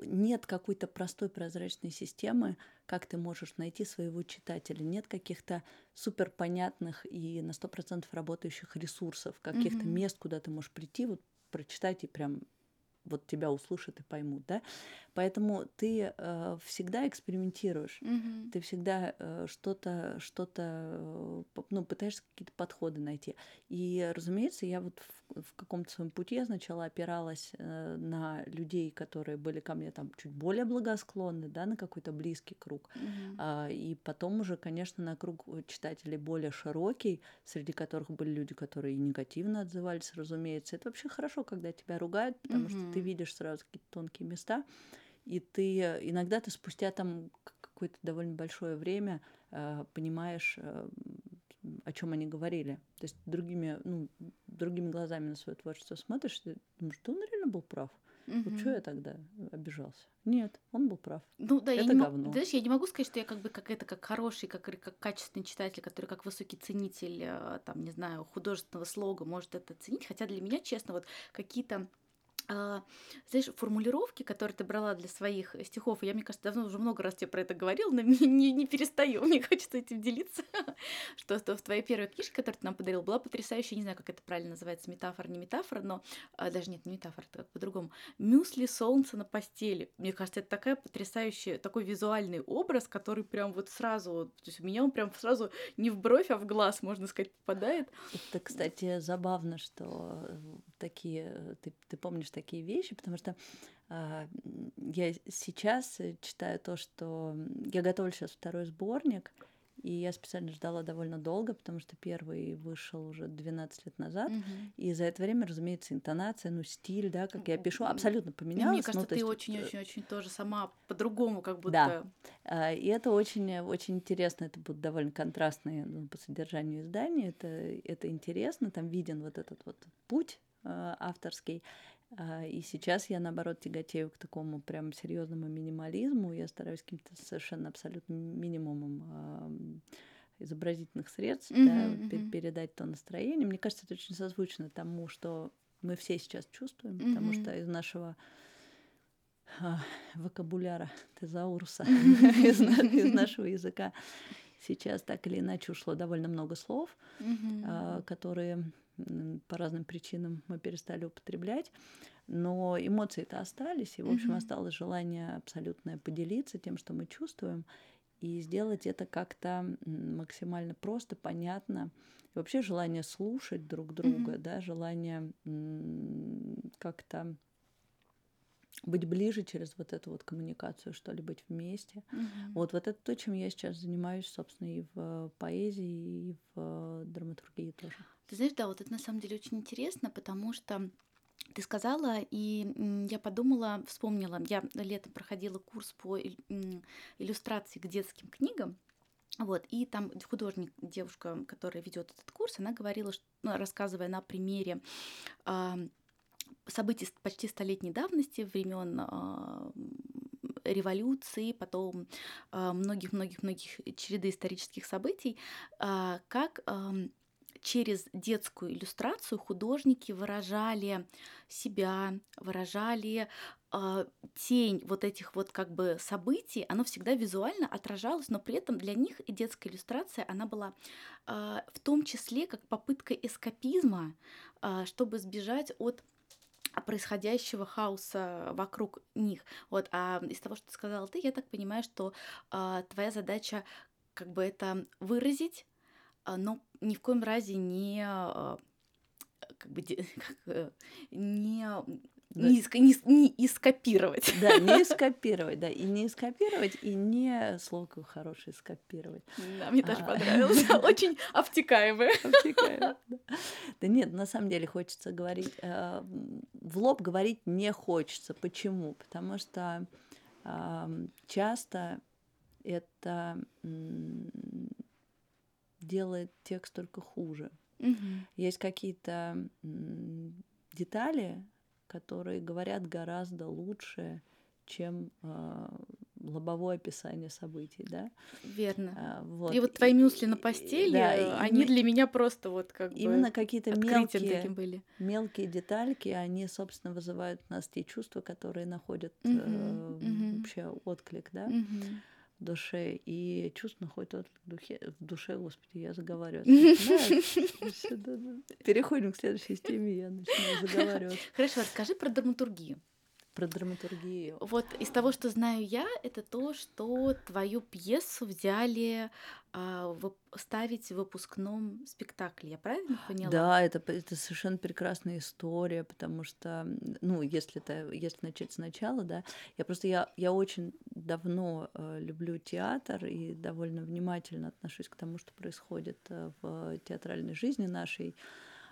нет какой-то простой прозрачной системы, как ты можешь найти своего читателя. Нет каких-то супер понятных и на сто процентов работающих ресурсов, каких-то mm-hmm. мест, куда ты можешь прийти, вот прочитать и прям вот тебя услышат и поймут, да. Поэтому ты э, всегда экспериментируешь, mm-hmm. ты всегда э, что-то, что-то, э, ну, пытаешься какие-то подходы найти. И, разумеется, я вот в, в каком-то своем пути я сначала опиралась э, на людей, которые были ко мне там чуть более благосклонны, да, на какой-то близкий круг. Mm-hmm. Э, и потом уже, конечно, на круг читателей более широкий, среди которых были люди, которые и негативно отзывались, разумеется. Это вообще хорошо, когда тебя ругают, потому mm-hmm. что ты видишь сразу какие-то тонкие места и ты иногда ты спустя там какое-то довольно большое время э, понимаешь, э, о чем они говорили. То есть другими, ну, другими глазами на свое творчество смотришь, ты думаешь, что он реально был прав. Угу. Вот что я тогда обижался? Нет, он был прав. Ну да, это я не говно. Знаешь, я не могу сказать, что я как бы как это как хороший, как, как качественный читатель, который как высокий ценитель, э, там, не знаю, художественного слога может это ценить. Хотя для меня, честно, вот какие-то а, знаешь, формулировки, которые ты брала для своих стихов, я, мне кажется, давно уже много раз тебе про это говорила, но не, не, не перестаю, мне хочется этим делиться, что, что в твоей первой книжке, которую ты нам подарил, была потрясающая, не знаю, как это правильно называется, метафора, не метафора, но а, даже нет, не метафора, это как по-другому. Мюсли солнце на постели. Мне кажется, это такая потрясающая, такой визуальный образ, который прям вот сразу, то есть у меня он прям сразу не в бровь, а в глаз, можно сказать, попадает. Это, кстати, забавно, что такие, ты, ты помнишь такие вещи, потому что э, я сейчас читаю то, что я готовлю сейчас второй сборник, и я специально ждала довольно долго, потому что первый вышел уже 12 лет назад. Угу. И за это время, разумеется, интонация, ну, стиль, да, как я пишу, абсолютно поменялась. Мне кажется, ну, ты очень-очень-очень э, тоже сама по-другому как будто... Да. А, и это очень-очень интересно. Это будут довольно контрастные ну, по содержанию издания. Это, это интересно. Там виден вот этот вот путь Э, авторский. А, и сейчас я, наоборот, тяготею к такому прям серьезному минимализму. Я стараюсь каким-то совершенно абсолютным минимумом изобразительных средств mm-hmm, да, mm-hmm. передать то настроение. Мне кажется, это очень созвучно тому, что мы все сейчас чувствуем, mm-hmm. потому что из нашего а, вокабуляра тезауруса, из, из нашего языка сейчас так или иначе ушло довольно много слов, mm-hmm. которые по разным причинам мы перестали употреблять. Но эмоции-то остались, и, в общем, mm-hmm. осталось желание абсолютное поделиться тем, что мы чувствуем. и сделать это как-то максимально просто, понятно. И вообще желание слушать друг друга, mm-hmm. да, желание как-то быть ближе через вот эту вот коммуникацию, что ли, быть вместе. Mm-hmm. Вот, вот это то, чем я сейчас занимаюсь, собственно, и в поэзии, и в драматургии тоже. Ты знаешь, да, вот это на самом деле очень интересно, потому что ты сказала, и я подумала, вспомнила, я летом проходила курс по иллюстрации к детским книгам, вот, и там художник, девушка, которая ведет этот курс, она говорила, что, ну, рассказывая на примере событий почти столетней давности, времен э, революции, потом многих-многих-многих э, череды исторических событий, э, как через детскую иллюстрацию художники выражали себя, выражали э, тень вот этих вот как бы событий, оно всегда визуально отражалось, но при этом для них и детская иллюстрация, она была э, в том числе как попытка эскапизма, э, чтобы сбежать от происходящего хаоса вокруг них. Вот, а из того, что ты сказала ты, я так понимаю, что э, твоя задача как бы это выразить, но ни в коем разе не а, как бы как, э, не да. не, не, не ископировать. Да, не скопировать, да, и не скопировать, и не слово хорошее скопировать. Да, мне тоже а. понравилось. Очень обтекаемое. Обтекаемое, да. Да нет, на самом деле хочется говорить, э, в лоб говорить не хочется. Почему? Потому что часто это делает текст только хуже. Угу. Есть какие-то детали, которые говорят гораздо лучше, чем э, лобовое описание событий, да? Верно. А, вот. И вот твои мюсли на постели, да, они и, для меня просто вот как именно какие-то мелкие, были. мелкие детальки, они, собственно, вызывают в нас те чувства, которые находят угу, э, угу. вообще отклик, да? Угу в душе, и чувство находит отклик в, духе, в душе, господи, я заговариваю. Переходим к следующей теме, я начинаю заговаривать. Хорошо, расскажи про драматургию про драматургию. Вот из того, что знаю я, это то, что твою пьесу взяли а, в, ставить в выпускном спектакле. Я правильно поняла? Да, это, это совершенно прекрасная история, потому что, ну, если это, если начать сначала, да, я просто я я очень давно э, люблю театр и довольно внимательно отношусь к тому, что происходит э, в театральной жизни нашей.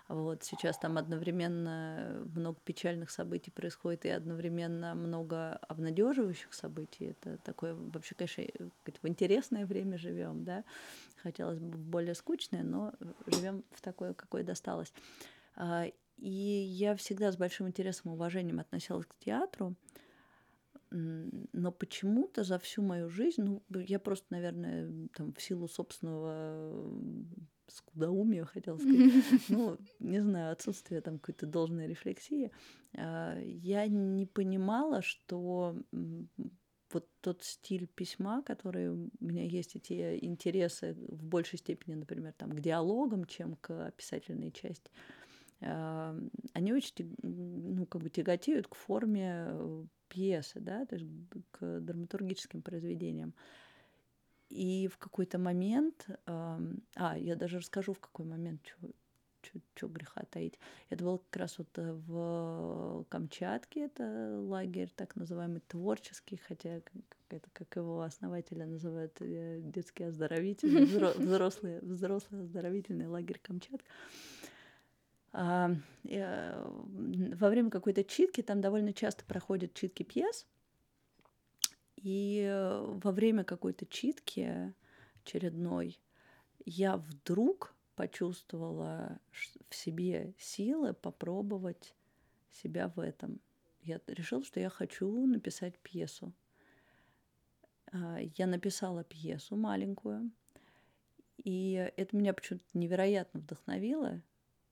Вот сейчас там одновременно много печальных событий происходит и одновременно много обнадеживающих событий. Это такое вообще, конечно, в интересное время живем, да. Хотелось бы более скучное, но живем в такое, какое досталось. А, и я всегда с большим интересом и уважением относилась к театру, но почему-то за всю мою жизнь, ну, я просто, наверное, там, в силу собственного скудоумия, хотела сказать, ну, не знаю, отсутствие там какой-то должной рефлексии, а, я не понимала, что вот тот стиль письма, который у меня есть, эти интересы в большей степени, например, там, к диалогам, чем к описательной части, а, они очень ну, как бы тяготеют к форме э, пьесы, да, то есть к драматургическим произведениям. И в какой-то момент, а, я даже расскажу, в какой момент, что греха таить. Это было как раз вот э, в Камчатке, это лагерь так называемый творческий, хотя это как его основателя называют э, детский оздоровительный, взрослый, взрослый оздоровительный лагерь Камчатка. Э, во время какой-то читки там довольно часто проходят читки пьес, и э, во время какой-то читки очередной я вдруг почувствовала в себе силы попробовать себя в этом. Я решила, что я хочу написать пьесу. А, я написала пьесу маленькую, и это меня почему-то невероятно вдохновило.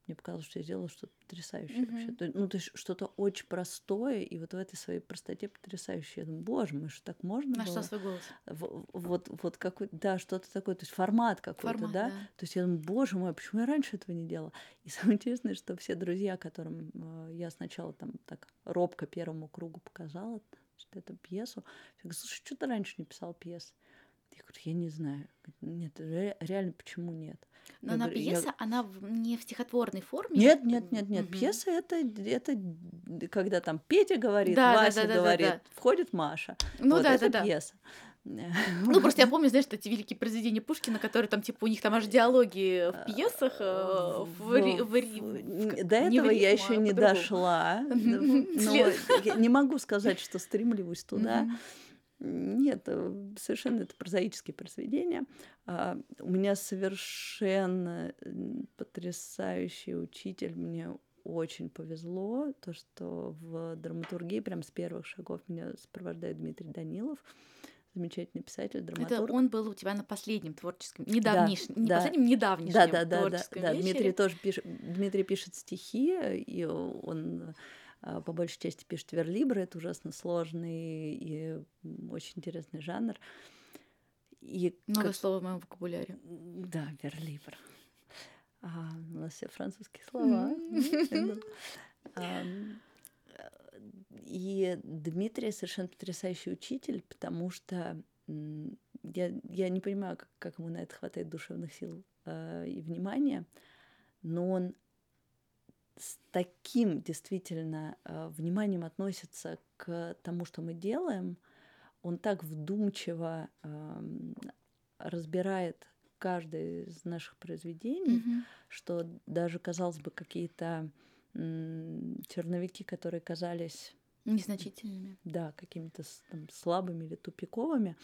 Мне показалось, что я сделала что-то потрясающее mm-hmm. вообще. Ну, то есть что-то очень простое, и вот в этой своей простоте потрясающее. Я думаю, боже мой, что так можно На было? свой голос? В, вот, вот какой да, что-то такое, то есть формат какой-то, формат, да? да? То есть я думаю, боже мой, почему я раньше этого не делала? И самое интересное, что все друзья, которым э, я сначала там так робко первому кругу показала, что это пьесу, я говорю, слушай, что ты раньше не писал пьес? Я говорю, я не знаю. Нет, реально, почему нет? Но она говорю, пьеса, я... она не в стихотворной форме? Нет, нет, нет, нет. Угу. Пьеса это, это когда там Петя говорит, да, Вася да, да, говорит, да, да. входит Маша. Ну вот, да, это да, пьеса. Ну, просто я помню, знаешь, эти великие произведения Пушкина, которые там, типа, у них там аж диалоги в пьесах. Э, в, в, в, в, до этого я еще а не дошла. Но не могу сказать, что стремлюсь туда. Нет, э, совершенно это прозаические произведения. А, у меня совершенно потрясающий учитель. Мне очень повезло, то, что в драматургии прям с первых шагов меня сопровождает Дмитрий Данилов замечательный писатель, драматург. Это он был у тебя на последнем творческом, недавнешнем, да, не да. последнем, недавнешнем да, да, да, да, да, Дмитрий тоже пишет, Дмитрий пишет стихи, и он по большей части пишет верлибры, это ужасно сложный и очень интересный жанр. И Новое как... слово в моем вокабуляре. Да, верлибр. А, у нас все французские слова. И Дмитрий совершенно потрясающий учитель, потому что я, я не понимаю, как, как ему на это хватает душевных сил э, и внимания, но он с таким действительно э, вниманием относится к тому, что мы делаем, он так вдумчиво э, разбирает каждое из наших произведений, mm-hmm. что даже, казалось бы, какие-то черновики, которые казались незначительными, да, какими-то там, слабыми или тупиковыми,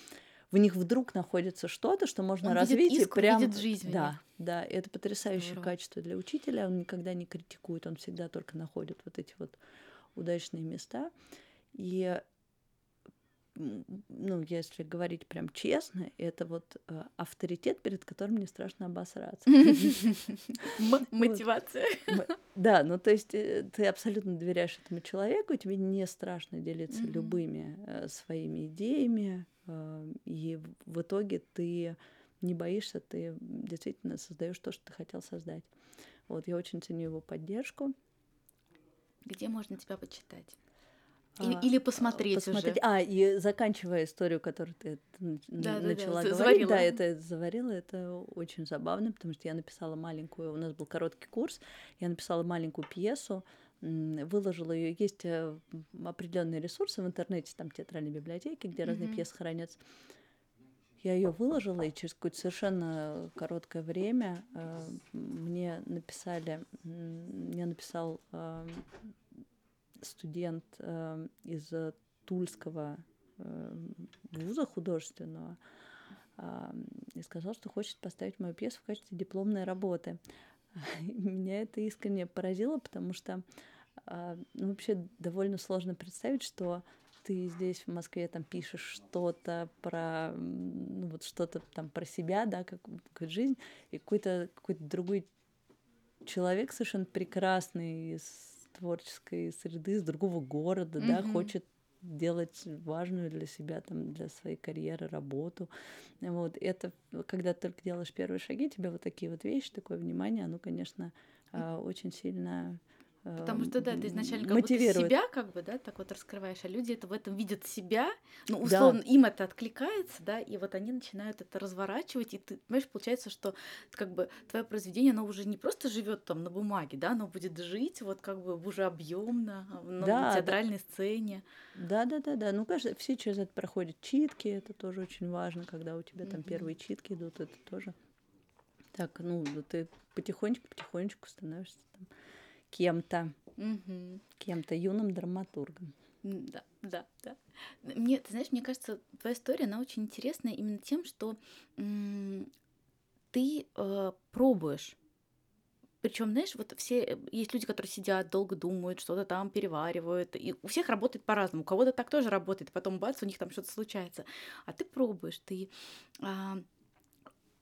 в них вдруг находится что-то, что можно он развить видит иск, и прям видит жизнь. Да, да, это потрясающее Здорово. качество для учителя. Он никогда не критикует, он всегда только находит вот эти вот удачные места. И ну, если говорить прям честно, это вот э, авторитет, перед которым не страшно обосраться. Мотивация. Да, ну то есть э, ты абсолютно доверяешь этому человеку, тебе не страшно делиться любыми э, своими идеями, и в итоге ты не боишься, ты действительно создаешь то, что ты хотел создать. Вот, я очень ценю его поддержку. Где можно тебя почитать? Или, а, или посмотреть, посмотреть уже. А, и заканчивая историю, которую ты да, начала да, да. говорить, заварила. да, это заварила, это очень забавно, потому что я написала маленькую, у нас был короткий курс, я написала маленькую пьесу, выложила ее. Есть э, определенные ресурсы в интернете, там театральные библиотеки, где mm-hmm. разные пьесы хранятся. Я ее выложила, и через какое-то совершенно короткое время э, мне написали, мне написал э, студент э, из Тульского э, вуза художественного э, и сказал, что хочет поставить мою пьесу в качестве дипломной работы. Меня это искренне поразило, потому что а, ну, вообще довольно сложно представить, что ты здесь в Москве там пишешь что-то про ну, вот что-то там про себя, да, как какую-то жизнь, и какой-то какой-то другой человек совершенно прекрасный из творческой среды, из другого города, mm-hmm. да, хочет делать важную для себя, там, для своей карьеры, работу. Вот это, когда ты только делаешь первые шаги, тебе вот такие вот вещи, такое внимание, оно, конечно, а, очень сильно Потому что, да, ты изначально как будто себя как бы, да, так вот раскрываешь, а люди это в этом видят себя, ну, условно, да. им это откликается, да, и вот они начинают это разворачивать, и ты, понимаешь, получается, что как бы твое произведение, оно уже не просто живет там на бумаге, да, оно будет жить вот как бы уже объемно на да, театральной да. сцене. Да, да, да, да. Ну, кажется, все через это проходят читки, это тоже очень важно, когда у тебя там mm-hmm. первые читки идут, это тоже. Так, ну, ты потихонечку, потихонечку становишься там кем-то, угу. кем-то юным драматургом. Да, да, да. Мне, ты знаешь, мне кажется, твоя история, она очень интересная именно тем, что м- ты э, пробуешь. Причем, знаешь, вот все э, есть люди, которые сидят, долго думают, что-то там переваривают, и у всех работает по-разному. У кого-то так тоже работает, потом бац, у них там что-то случается. А ты пробуешь, ты э,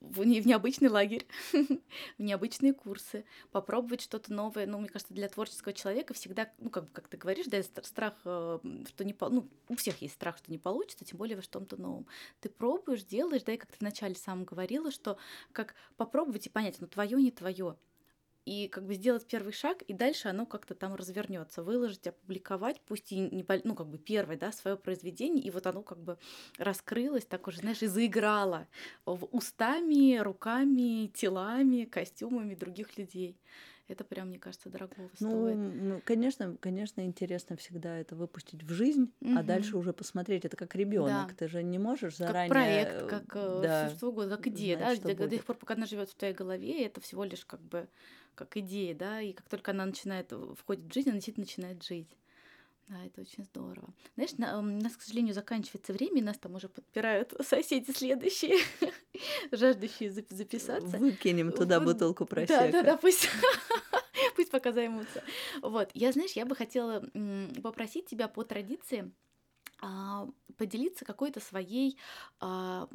в, не, в необычный лагерь, в необычные курсы, попробовать что-то новое. Ну, мне кажется, для творческого человека всегда, ну, как, как ты говоришь, да, страх, э, что не... Ну, у всех есть страх, что не получится, тем более во что-то новом. Ты пробуешь, делаешь, да, и как ты вначале сам говорила, что как попробовать и понять, ну, твое не твое. И как бы сделать первый шаг, и дальше оно как-то там развернется, выложить, опубликовать, пусть и не, ну как бы первое, да, свое произведение, и вот оно как бы раскрылось, так уже, знаешь, и заиграло в устами, руками, телами, костюмами других людей. Это прям, мне кажется, дорого стоит. Ну, конечно, конечно, интересно всегда это выпустить в жизнь, угу. а дальше уже посмотреть. Это как ребенок. Да. Ты же не можешь заранее. Как проект, как э, да, что угодно, как идея, знать, да. До, до тех пор, пока она живет в твоей голове, это всего лишь как бы как идея, да, и как только она начинает входит в жизнь, она действительно начинает жить. Да, это очень здорово. Знаешь, на, у нас, к сожалению, заканчивается время, и нас там уже подпирают соседи следующие, жаждущие записаться. Выкинем туда бутылку просека. Да, да, да, пусть, пусть пока займутся. Вот, я, знаешь, я бы хотела попросить тебя по традиции поделиться какой-то своей, а,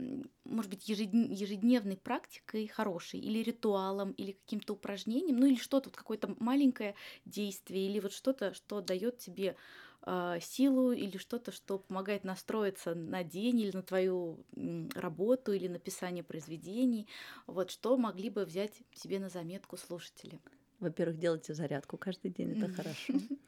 может быть, ежедневной практикой хорошей, или ритуалом, или каким-то упражнением, ну или что-то, вот какое-то маленькое действие, или вот что-то, что дает тебе а, силу, или что-то, что помогает настроиться на день, или на твою работу, или написание произведений. Вот что могли бы взять себе на заметку слушатели? Во-первых, делайте зарядку каждый день, это хорошо.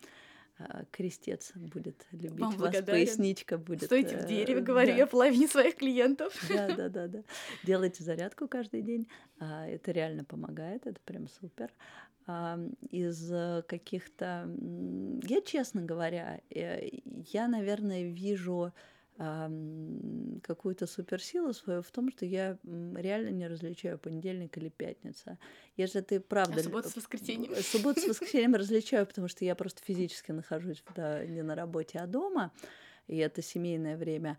А, крестец будет любить Вам вас, благодарен. поясничка будет. Стойте в э, дереве, говорю да. я половине своих клиентов. Да, да, да, да. Делайте зарядку каждый день. А, это реально помогает, это прям супер. Из каких-то... Я, честно говоря, э, я, наверное, вижу какую-то суперсилу свою в том, что я реально не различаю понедельник или пятница. Если ты правда... А субботу с воскресеньем? Субботу с воскресеньем различаю, потому что я просто физически нахожусь да, не на работе, а дома, и это семейное время.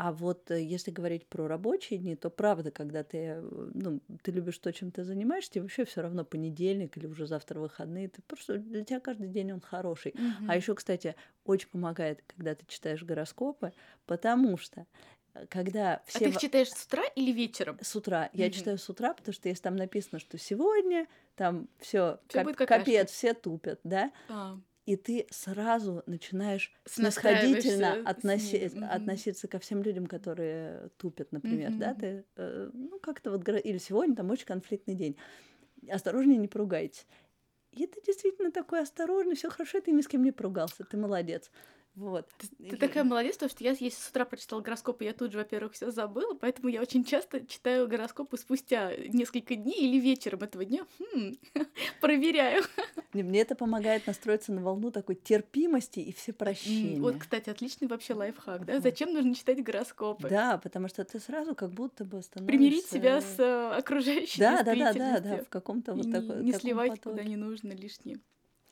А вот э, если говорить про рабочие дни, то правда, когда ты, э, ну, ты любишь то, чем ты занимаешься, тебе вообще все равно понедельник или уже завтра выходные, ты просто для тебя каждый день он хороший. Mm-hmm. А еще, кстати, очень помогает, когда ты читаешь гороскопы, потому что э, когда все... А ты их читаешь с утра или вечером? С утра. Mm-hmm. Я читаю с утра, потому что если там написано, что сегодня там все кап- капец, все тупят, да, а и ты сразу начинаешь снисходительно относи- mm-hmm. относиться ко всем людям, которые тупят, например, mm-hmm. да, ты, э, ну, как-то вот, или сегодня там очень конфликтный день, осторожнее, не поругайтесь. И это действительно такой осторожный, все хорошо, ты ни с кем не поругался, ты молодец. Вот. Ты, ты такая молодец, потому что я, если с утра прочитала гороскоп, я тут же, во-первых, все забыла, поэтому я очень часто читаю гороскопы спустя несколько дней или вечером этого дня. Хм, проверяю. Мне это помогает настроиться на волну такой терпимости и всепрощения. Вот, кстати, отличный вообще лайфхак, да? Зачем нужно читать гороскопы? Да, потому что ты сразу как будто бы становишься... Примирить себя с э, окружающей Да, да, да, да, да, в каком-то вот таком Не сливать куда не нужно лишнее.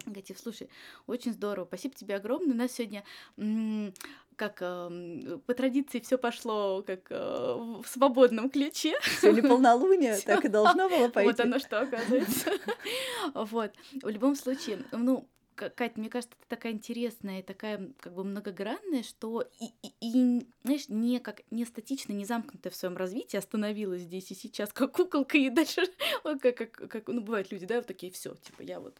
Негатив. Слушай, очень здорово. Спасибо тебе огромное. У нас сегодня как э, по традиции все пошло как э, в свободном ключе. Сегодня полнолуние, так и должно было пойти. Вот оно что, оказывается. Вот. В любом случае, ну, Кать, мне кажется, ты такая интересная такая как бы многогранная, что и, и, и знаешь, не как не статично, не замкнутая в своем развитии, остановилась здесь и сейчас как куколка и дальше, как, как, как ну бывают люди, да, вот такие все, типа я вот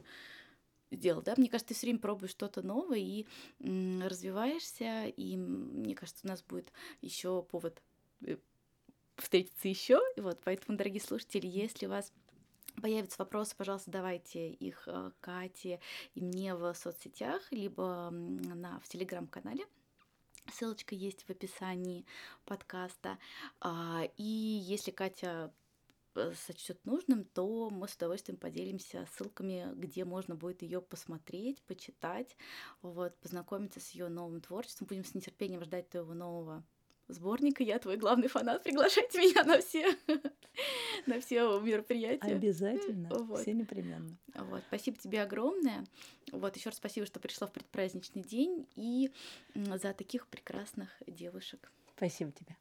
сделал, да, мне кажется, ты все время пробуешь что-то новое и развиваешься, и мне кажется, у нас будет еще повод э, встретиться еще, вот, поэтому, дорогие слушатели, если у вас появятся вопросы, пожалуйста, давайте их э, Кате и мне в соцсетях, либо на, в телеграм-канале. Ссылочка есть в описании подкаста. А, и если Катя сочтет нужным, то мы с удовольствием поделимся ссылками, где можно будет ее посмотреть, почитать, вот, познакомиться с ее новым творчеством. Будем с нетерпением ждать твоего нового сборника. Я твой главный фанат. Приглашайте меня на все, на все мероприятия. Обязательно. Вот. Все непременно. Вот. Спасибо тебе огромное. Вот еще раз спасибо, что пришла в предпраздничный день и за таких прекрасных девушек. Спасибо тебе.